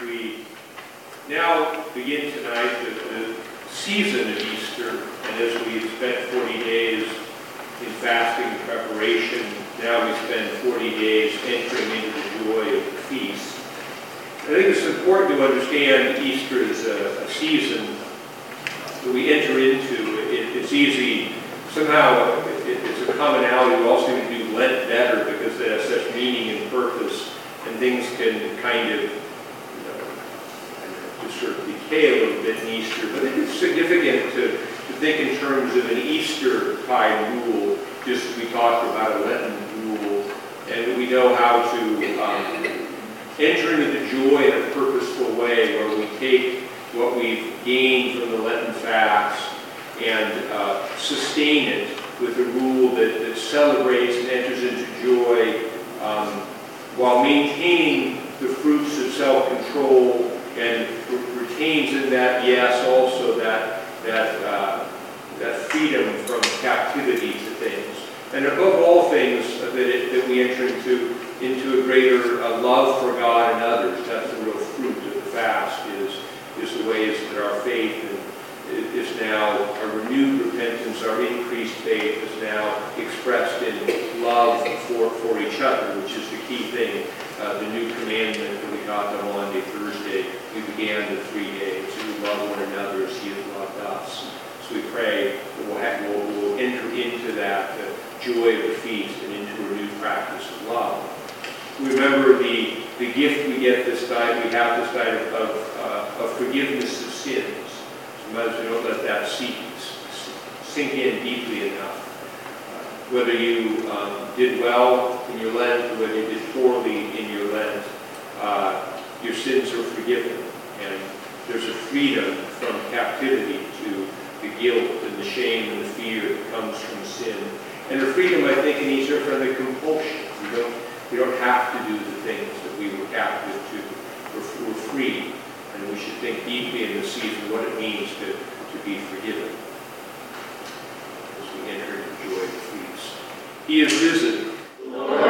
We now begin tonight with the season of Easter, and as we've spent 40 days in fasting and preparation, now we spend 40 days entering into the joy of the feast. I think it's important to understand Easter is a, a season that we enter into. It, it's easy, somehow, it, it's a commonality. We all seem to do Lent better because it has such meaning and purpose, and things can kind of just sort of decay a little bit in Easter. But it's significant to, to think in terms of an Easter tide rule, just as we talked about a Lenten rule, and we know how to um, enter into the joy in a purposeful way where we take what we've gained from the Lenten fast and uh, sustain it with a rule that, that celebrates and enters into joy um, while maintaining the fruits of self-control and retains in that, yes, also that, that, uh, that freedom from captivity to things. And above all things, uh, that, it, that we enter into, into a greater uh, love for God and others. That's the real fruit of the fast, is, is the ways that our faith and is now, a renewed repentance, our increased faith is now expressed in love for, for each other, which is the key thing. Uh, the new commandment that we got on Maundy, Thursday, we began the three days. We love one another as he has loved us. So we pray that we'll, have, we'll, we'll enter into that uh, joy of the feast and into a new practice of love. Remember the, the gift we get this night, we have this night of, of, uh, of forgiveness of sins. Sometimes we don't let that sink, in deeply enough. Uh, whether you um, did well in your Lent or whether you did poorly in your Lent, uh, your sins are forgiven. And there's a freedom from captivity to the guilt and the shame and the fear that comes from sin. And the freedom, I think, in Easter from the compulsion. You don't, we don't have to what it means to, to be forgiven as we enter into joy and feast. He is risen. Lord.